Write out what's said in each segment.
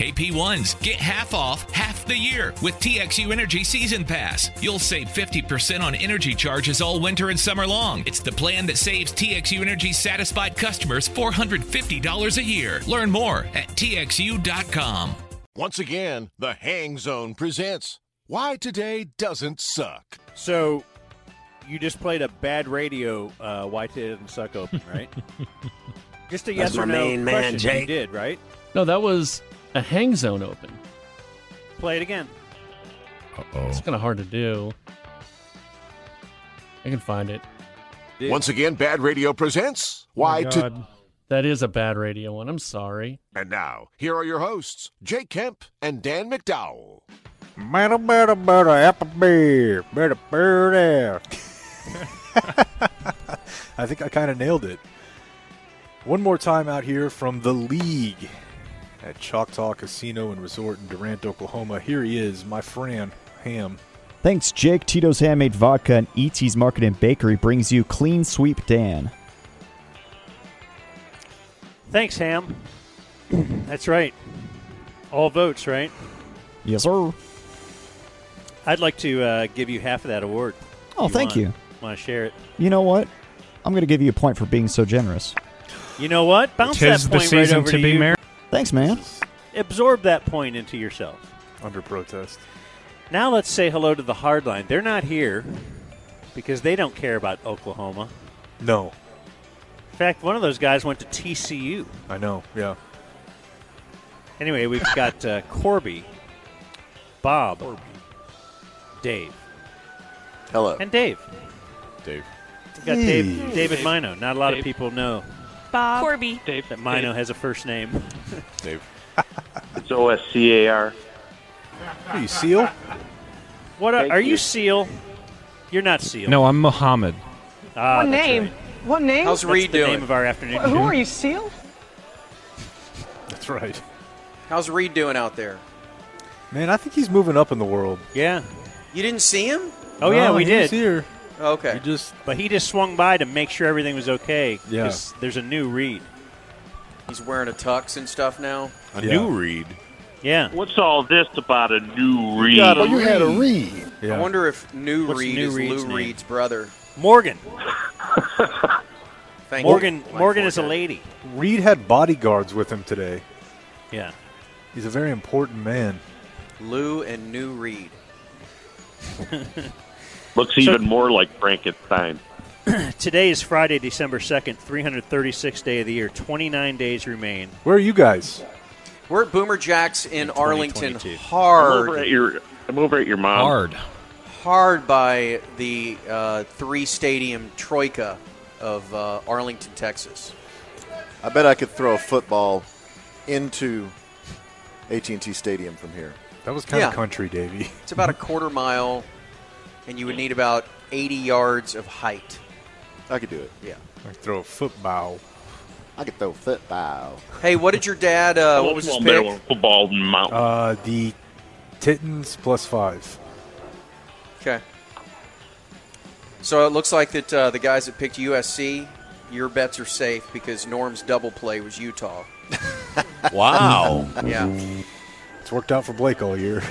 Hey P1s, get half off half the year with TXU Energy Season Pass. You'll save 50% on energy charges all winter and summer long. It's the plan that saves TXU Energy satisfied customers $450 a year. Learn more at TXU.com. Once again, the Hang Zone presents Why Today Doesn't Suck. So, you just played a bad radio uh, Why Today Doesn't Suck open, right? just a yes That's or my no main man, question. You did, right? No, that was a hang zone open. Play it again. It's kind of hard to do. I can find it. Once again, Bad Radio presents Why Oh my Today. That is a bad radio one. I'm sorry. And now, here are your hosts, Jake Kemp and Dan McDowell. Better, better, better, apple beer, better, better. I think I kind of nailed it. One more time out here from the league at Choctaw Casino and Resort in Durant, Oklahoma. Here he is, my friend Ham. Thanks, Jake. Tito's Handmade Vodka and Eatzi's Market and Bakery brings you Clean Sweep Dan. Thanks, Ham. That's right. All votes, right? Yes, sir. I'd like to uh, give you half of that award. Oh, thank you. Want to share it? You know what? I'm going to give you a point for being so generous. You know what? Bounce Tis that the point right season over to to be you. married. Thanks, man. Absorb that point into yourself. Under protest. Now let's say hello to the hardline. They're not here because they don't care about Oklahoma. No, In fact, one of those guys went to TCU. I know. Yeah. Anyway, we've got uh, Corby, Bob, Corby. Dave, Hello. and Dave. Dave. We've got Dave, David Mino. Not a lot of people know Bob. Corby. that Mino has a first name. Dave. It's O S C A R. Are you Seal? What are, Thank are you you. Seal? You're not Seal. No, I'm Muhammad. Ah, What name? right. What name? How's That's Reed the name doing? of our afternoon. Who are you, Seal? That's right. How's Reed doing out there? Man, I think he's moving up in the world. Yeah. You didn't see him? Oh yeah, we he's did. here. Okay. He just But he just swung by to make sure everything was okay. Yeah. 'cause There's a new Reed. He's wearing a tux and stuff now. A Yeah. new read. Yeah. What's all this about a new Reed? Oh, you had a read. yeah. I wonder if New What's Reed New is Reed's Lou name? Reed's brother. Morgan. Thank Morgan. you. Morgan is a lady. Reed had bodyguards with him today. Yeah. He's a very important man. Lou and New Reed. Looks even more like Frankenstein. Today is Friday, December second, 336th day of the year. 29 days remain. Where are you guys? We're at Boomer Jacks in, In Arlington. 2022. I'm over at Hard, your. I'm over at your mom. Hard. hard by the uh, three stadium troika of uh, Arlington, Texas. I bet I could throw a football into AT&T Stadium from here. That was kind Yeah. of country, Davey. It's about a quarter mile, and you would need about 80 yards of height. I could do it. Yeah. I could throw a football. I could throw a football. Hey, what did your dad? Uh, what was his pick? Football mountain. Uh, the Titans plus five. Okay. So it looks like that uh, the guys that picked USC, your bets are safe because Norm's double play was Utah. Wow. Yeah. It's worked out for Blake all year.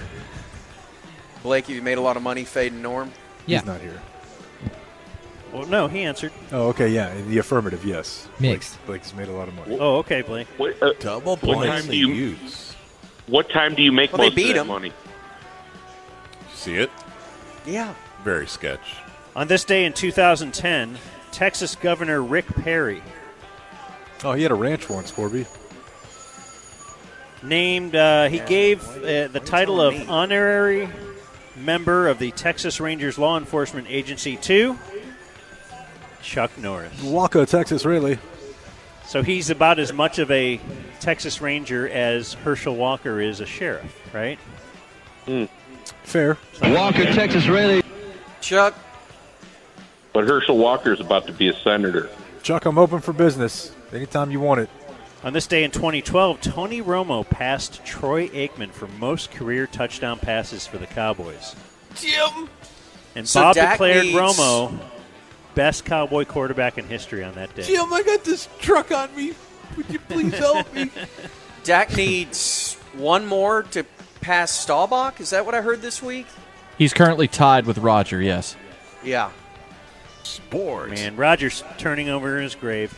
Blake, have you made a lot of money fading Norm? Yeah. He's not here. Well, no, he answered. Oh, okay, yeah. In the affirmative, yes. Mixed. Blake, Blake's made a lot of money. Oh, okay, Blake. What, uh, Double What points time do you- use. what time do you make Well, most beat of that 'em. money? See it? Yeah. Very sketch. On this day in 2010, Texas Governor Rick Perry Oh, he had a ranch once, Corby. named. Uh, he Yeah. gave uh, the title of me? honorary member of the Texas Rangers Law Enforcement Agency too, Chuck Norris. Waka, Texas, really. So he's about as much of a Texas Ranger as Herschel Walker is a sheriff, right? Hmm. Fair. Walker, Texas, really. Chuck, But Herschel Walker is about to be a senator. Chuck, I'm open for business. Anytime you want it. On this day in 2012, Tony Romo passed Troy Aikman for most career touchdown passes for the Cowboys. Jim. And So Bob Dak declared needs- Romo best Cowboy quarterback in history on that day. Jim, I got this truck on me. Would you please help me? Dak needs one more to pass Staubach. Is that what I heard this week? He's currently tied with Roger. Yes. Yeah. Sports. Man, Rogers turning over in his grave.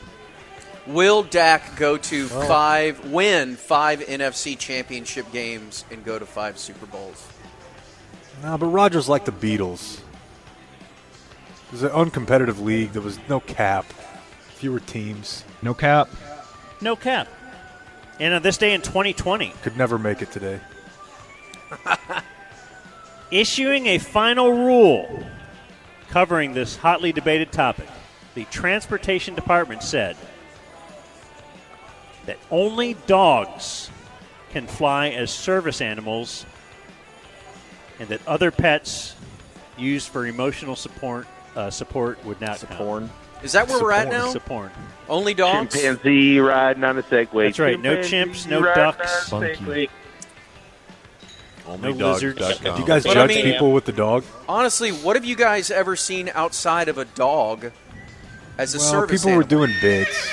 Will Dak go to five, win five NFC championship games, and go to five Super Bowls? Nah, but Rogers like the Beatles. It was an uncompetitive league. There was no cap, fewer teams. No cap. No cap. And on this day in 2020, Could never make it today. issuing a final rule covering this hotly debated topic, the Transportation Department said that only dogs can fly as service animals and that other pets used for emotional support uh, support would not Porn. Is that where we're at now? Support. Only dogs? Chimpanzee riding on a Segway. That's right. No chimps, no ducks. on a Segway. Only No dog, lizards. duck, Do you guys But I judge mean- people with the dog? Honestly, what have you guys ever seen outside of a dog as a service? Well, service people were doing bits.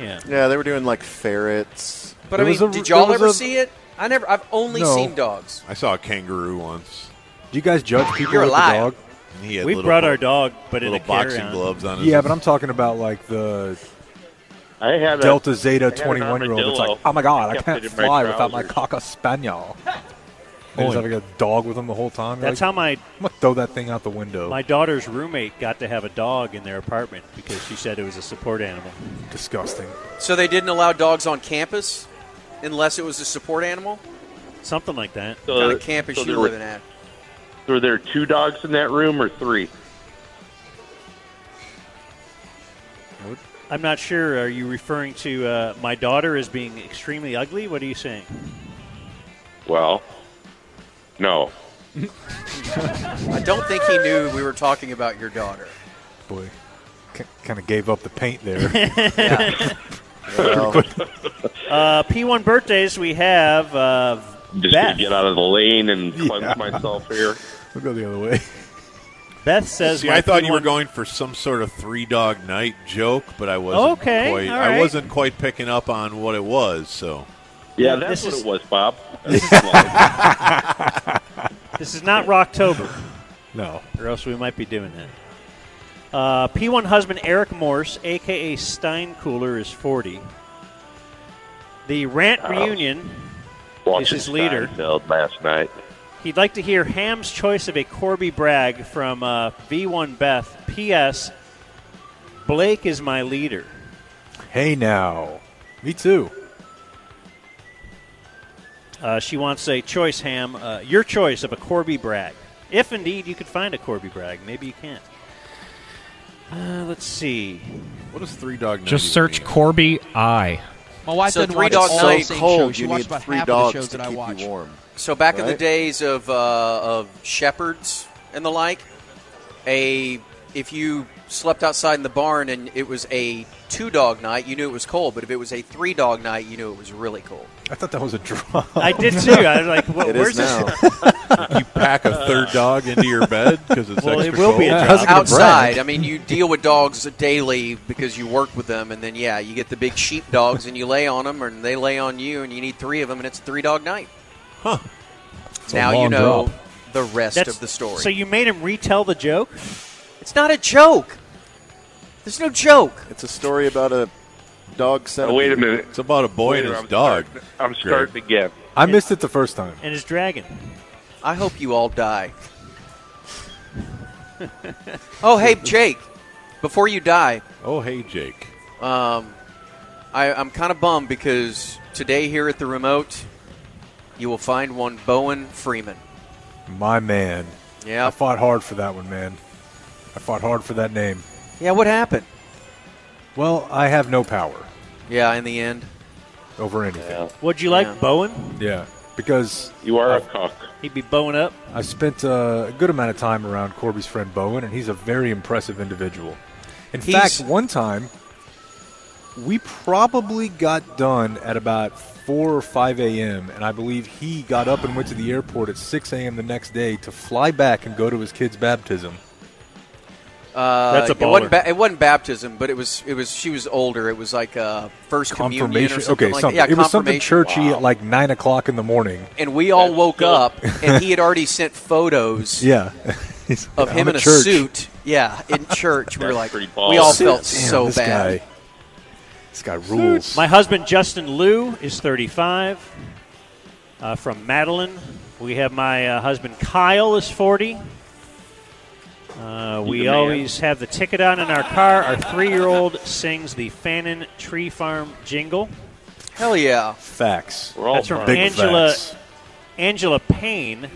Yeah. Yeah, they were doing like ferrets. But There I was mean, a- did y'all there was ever a- see it? I never. I've only No. seen dogs. I saw a kangaroo once. Do you guys judge people You're a with liar. the dog? And he had We little, brought our dog, but in little a boxing carry-on. gloves on his Yeah, but I'm talking about like the I had a, Delta Zeta had an 21 year old. It's like, armadillo. oh my god, I Kept can't in my fly without my trousers. cocker spaniel. And he's having a dog with him the whole time. You're That's like, how my I'm gonna throw that thing out the window. my daughter's roommate got to have a dog in their apartment because she said it was a support animal. Disgusting. So they didn't allow dogs on campus unless it was a support animal. Something like that. So, what kind of campus so you there were, living at? were there two dogs in that room or three? I'm not sure. Are you referring to uh, my daughter as being extremely ugly? What are you saying? Well, no. I don't think he knew we were talking about your daughter. Boy, kind of gave up the paint there. Well, Uh, P1 birthdays we have uh, Just Beth. get out of the lane and Yeah. myself here. we'll go the other way. Beth says. See, I thought you were going for some sort of three dog night joke, but I wasn't Okay, quite. all I wasn't quite picking up on what it was. So Yeah, Yeah, that's this what is- it was, Bob. This is not Rocktober, No. or else we might be doing that. Uh, P1 husband Eric Morse, aka Stein Cooler, is 40. The rant reunion. Watching his leader. Seinfeld last night. He'd like to hear Ham's choice of a Corby brag from uh, V1 Beth. P.S. Blake is my leader. Hey now. Me too. Uh, she wants a choice, Ham. Uh, your choice of a Corby brag. If indeed you could find a Corby brag. Maybe you can't. Uh, let's see. what does three dog? Just search mean? Corby I. My wife So doesn't Three watch Dog all Night the same cold. shows. She You watched need about three half of the dogs shows to that I keep watch. you warm. So back in the days of uh, of shepherds and the like, a if you slept outside in the barn and it was a two dog night, you knew it was cold. But if it was a three dog night, you knew it was really cold. I thought that was a draw. I did too. I was like, what, It where's is now. this? You pack a third dog into your bed because it's Well, extra it will be a cold? Yeah, how's it gonna Outside. I mean, you deal with dogs daily because you work with them, and then yeah, you get the big sheep dogs and you lay on them, and they lay on you, and you need three of them, and it's a three dog night. Huh. a Now you long know drop. the rest That's- of the story. So you made him retell the joke? It's not a joke. There's no joke. It's a story about a dog Oh, wait a minute. It's about a boy Wait and his dog. I'm starting, I'm starting again. I missed it the first time. And his dragon. I hope you all die. oh, hey, Jake. Before you die, Oh, hey, Jake. um, I, I'm kind of bummed because today here at the remote, you will find one Bowen Freeman. My man. Yeah. I fought hard for that one, man. I fought hard for that name. Yeah, what happened? Well, I have no power Yeah, in the end. over anything. Would you like Yeah. Bowen? Yeah, because You are a cock. He'd be bowing up. I spent uh, a good amount of time around Corby's friend Bowen, and he's a very impressive individual. In He's- fact, one time we probably got done at about 4 or 5 a.m., and I believe he got up and went to the airport at 6 a.m. the next day to fly back and go to his kid's baptism. Uh, That's a it wasn't, baller. ba- it wasn't baptism, but it was it was she was older. It was like uh, first communion or Confirmation. something Okay, like something. Yeah, it was something confirmation. churchy at like nine o'clock in the morning. And we all woke up, and he had already sent photos Yeah. Of I'm him in a church. suit. Yeah, in church. we were like, we all felt Damn, so this bad. Guy, this guy rules. My husband Justin Liu is 35. Uh, from Madeline, we have my uh, husband Kyle is 40. Uh, we always have the ticket on in our car. Our three-year-old sings the Fannin Tree Farm jingle. Hell yeah! Facts. We're all That's from fine. Big Angela facts. Angela Payne.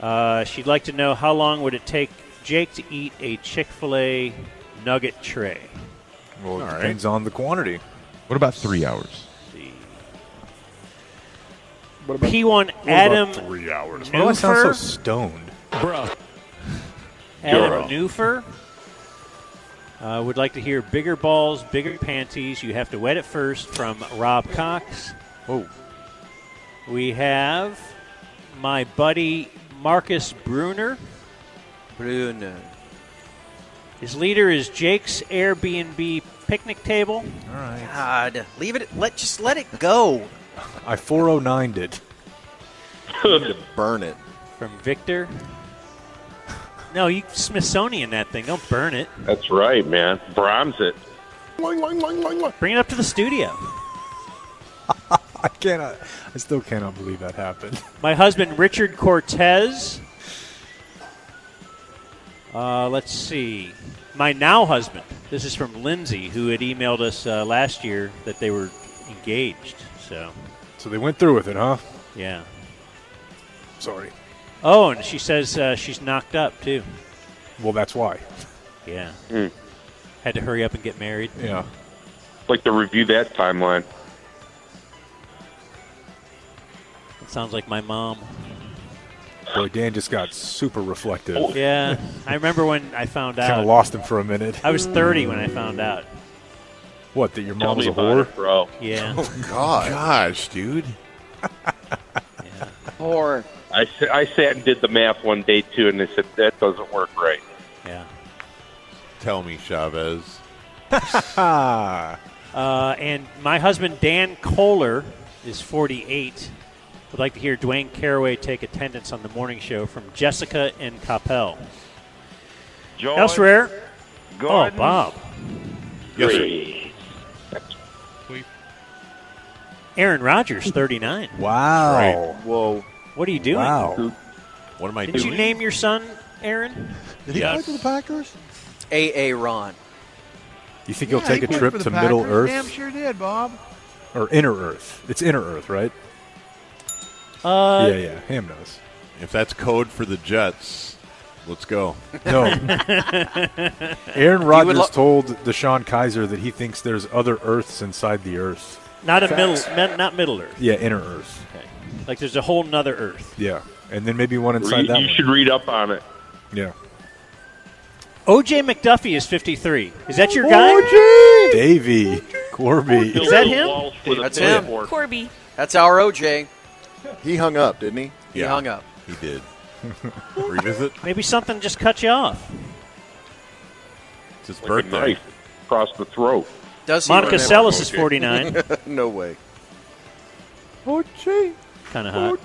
Uh, she'd like to know how long would it take Jake to eat a Chick Fil A nugget tray. Well, it All right. depends on the quantity. What about three hours? About, P1 Adam three hours. Why do I sound so Newfer? stoned? Adam Girl. Newfer uh, would like to hear bigger balls, bigger panties. You have to wet it first from Rob Cox. Oh, We have my buddy Marcus Bruner. Bruno. His leader is Jake's Airbnb picnic table. all right. God, leave it. Let just let it go. I 409'd it. Burn it. from Victor. No, you Smithsonian that thing. Don't burn it. That's right, man. Bronze it. Bring it up to the studio. I cannot. I still cannot believe that happened. My husband, Richard Cortez. Uh, let's see. My now husband. This is from Lindsay, who had emailed us uh, last year that they were engaged. So, So they went through with it, huh? yeah. Sorry. Oh, and she says uh, she's knocked up, too. Well, that's why. Yeah. Hmm. Had to hurry up and get married. Yeah. Like to review that timeline. It sounds like my mom. Boy, Dan just got super reflective. Yeah. I remember when I found out. Kind of lost him for a minute. I was 30 when I found out. What? That your Tell mom was a whore? it, bro. Yeah. Oh God. Gosh, dude. Or I, I sat and did the math one day too, and they said that doesn't work right. Yeah. Tell me, Chavez. Uh, and my husband, Dan Kohler, is 48. Would like to hear Dwaine Caraway take attendance on the morning show from Jessica and Capel. George, Elsewhere. Oh, Gordon, Bob. Great. Aaron Rodgers, 39. Wow. Whoa. What are you doing? Wow. What am I doing? Did you name your son Aaron? Did he Yes. play for the Packers? AA Ron. You think he'll take a trip to Middle Earth Damn sure did, Bob. or Inner Earth? It's Inner Earth, right? Uh, yeah, yeah. Ham knows. If that's code for the Jets, let's go. No. Aaron Rodgers lo- told Deshaun Kaiser that he thinks there's other Earths inside the Earth. Not a middle, me- not Middle Earth. Yeah, Inner Earth. Okay. Like there's a whole nother Earth. Yeah, and then maybe one inside Re- that you one. should read up on it. Yeah. OJ McDuffie is 53. Is that your guy? OJ! Davey, Corby. Is that him? Walsh with a That's him. Corby. That's our OJ. He hung up, didn't he? He Yeah. hung up. He did. Revisit. Maybe something just cut you off. It's his Like a birthday. knife across the throat. Does he Monica remember? Seles is 49. no way. Kind of hot.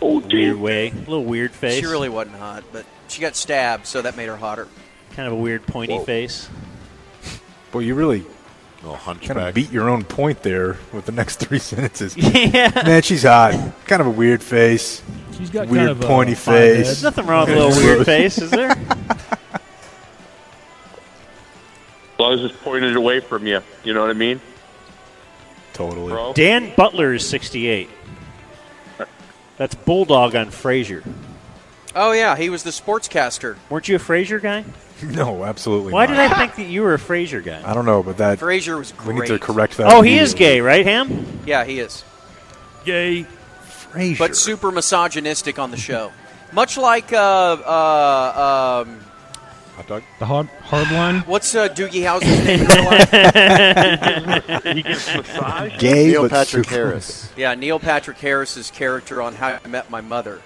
Oh, Weird dear. way. A little weird face. She really wasn't hot, but she got stabbed, so that made her hotter. Kind of a weird pointy face. Boy, you really Little kind of beat your own point there with the next three sentences. yeah. Man, she's hot. Kind of a weird face. She's got Weird kind of a pointy face. There's nothing wrong with a little weird face, is there? As long as it's pointed away from you. You know what I mean, Totally. bro? Dan Butler is 68. That's Bulldog on Frasier. Oh yeah, he was the sportscaster. Weren't you a Frasier guy? No, absolutely not. Why not. did I think that you were a Frasier guy? I don't know, but that Frasier was great. we need to correct that. Oh, he is gay, right, Ham? Yeah, he is. Gay. Frasier. But super misogynistic on the show. Much like uh, uh, um, Hot dog. The hard, hard one. what's uh, Doogie Howser's name? in real? He gets massage. Gay, Neil but Patrick super- Harris. yeah, Neil Patrick Harris's character on How I Met My Mother.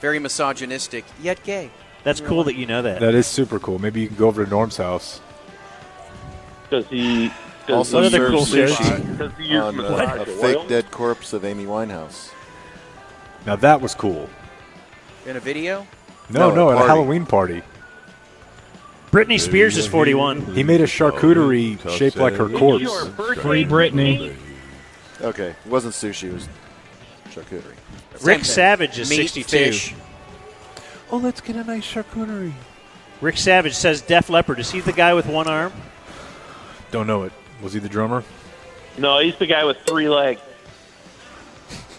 Very misogynistic, yet gay. That's cool that you know that. That is super cool. Maybe you can go over to Norm's house. Does he? Does Also he serves cool sushi Does he use on uh, massage a oil? fake dead corpse of Amy Winehouse. Now that was cool. In a video? No, No, no, at a. Halloween party. Britney Spears is 41. He made a charcuterie shaped like her corpse. Free Britney. Okay, it wasn't sushi. It was charcuterie. Rick. Savage is Meat, 62. fish. Oh, let's get a nice charcuterie. Rick Savage says Def Leppard. Is he the guy with one arm? Don't know it. Was he the drummer? No, he's the guy with three legs.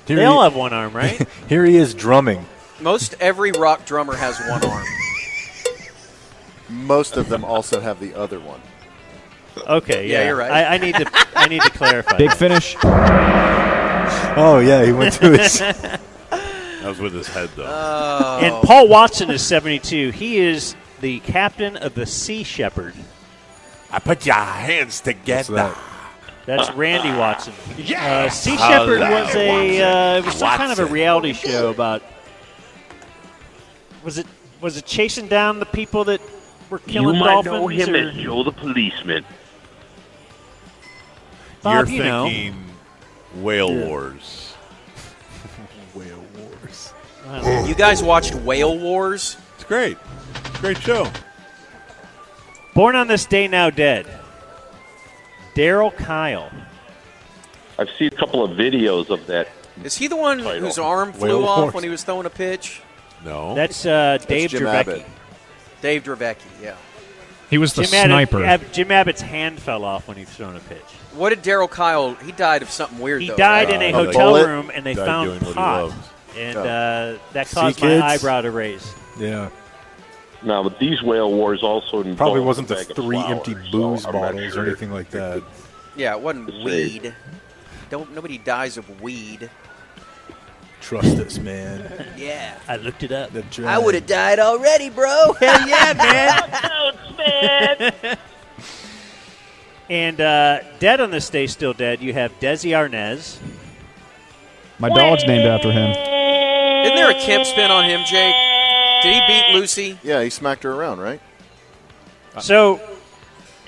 Here they he, all have one arm, right? Here he is drumming. Most every rock drummer has one arm. Most of them also have the other one. Okay, Yeah, yeah, you're right. I, I need to I need to clarify. Big that. finish. Oh yeah, he went to his. That was with his head, though. Oh. And Paul Watson is 72. He is the captain of the Sea Shepherd. I put your hands What's together. that? That's Randy Watson. Uh, sea Shepherd was a uh, it was some kind of a reality show about. Was it was it chasing down the people that were You killing might dolphins? know him or- as Joe the policeman. Bob, You're you know. thinking Whale Wars. Whale Wars. I don't know. You guys watched Whale Wars? It's great. It's a great show. Born on this day, now dead. Darryl Kile. I've seen a couple of videos of that. Is he the one Title. whose arm flew Whale off Wars. when he was throwing a pitch? No. That's uh, Dave Jim Dravecky. Abbott. Dave Dravecky, yeah. He was the Jim sniper. Ab- Jim Abbott's hand fell off when he was throwing a pitch. What did Darryl Kile? He died of something weird. He though, died right? in a Uh, hotel bullet? room, and they Died found doing what he pot, loved. and uh, that See, caused my kids? eyebrow to raise. Yeah, Now, but these whale wars also probably wasn't the three flour, empty booze I'm bottles sure or anything like that. Yeah, it wasn't weed. Don't nobody dies of weed. Trust us, man. Yeah. I looked it up. The I would have died already, bro. Hell yeah, man! and uh, dead on this day, still dead. You have Desi Arnaz. My dog's named after him. Isn't there a Kemp spin on him, Jake? Did he beat Lucy? Yeah, he smacked her around, right? So,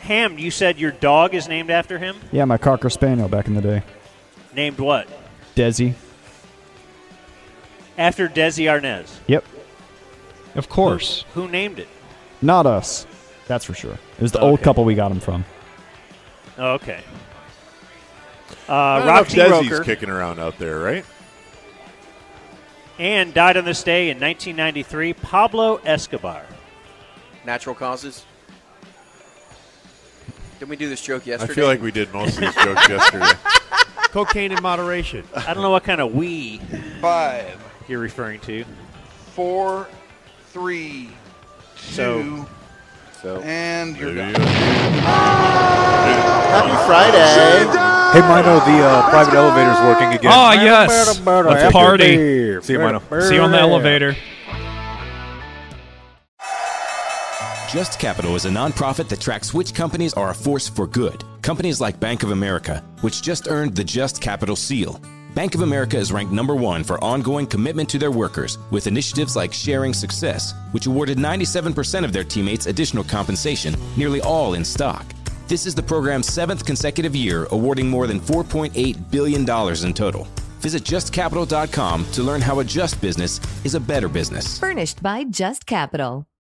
Ham, you said your dog is named after him. Yeah, my Cocker Spaniel back in the day. Named what? Desi. After Desi Arnaz. Yep. of course. Who named it? Not us. That's for sure. It was the old couple we got him from. Oh, okay. Uh, Not enough Roxy Desi's Roker. kicking around out there, right? And died on this day in 1993, Pablo Escobar. Natural causes. Didn't we do this joke yesterday? I feel like we did most of these jokes yesterday. Cocaine in moderation. I don't know what kind of we Five, you're referring to. four, three, So- So and you're done. happy Friday. Hey, Mino, the uh, private elevator's working again. Ah, yes. Let's party. See you, Mino. See you on the elevator. Just Capital is a nonprofit that tracks which companies are a force for good. Companies like Bank of America, which just earned the Just Capital seal. Bank of America is ranked number one for ongoing commitment to their workers with initiatives like Sharing Success, which awarded 97% of their teammates additional compensation, nearly all in stock. This is the program's seventh consecutive year, awarding more than $4.8 billion in total. Visit justcapital.com to learn how a just business is a better business. Furnished by Just Capital.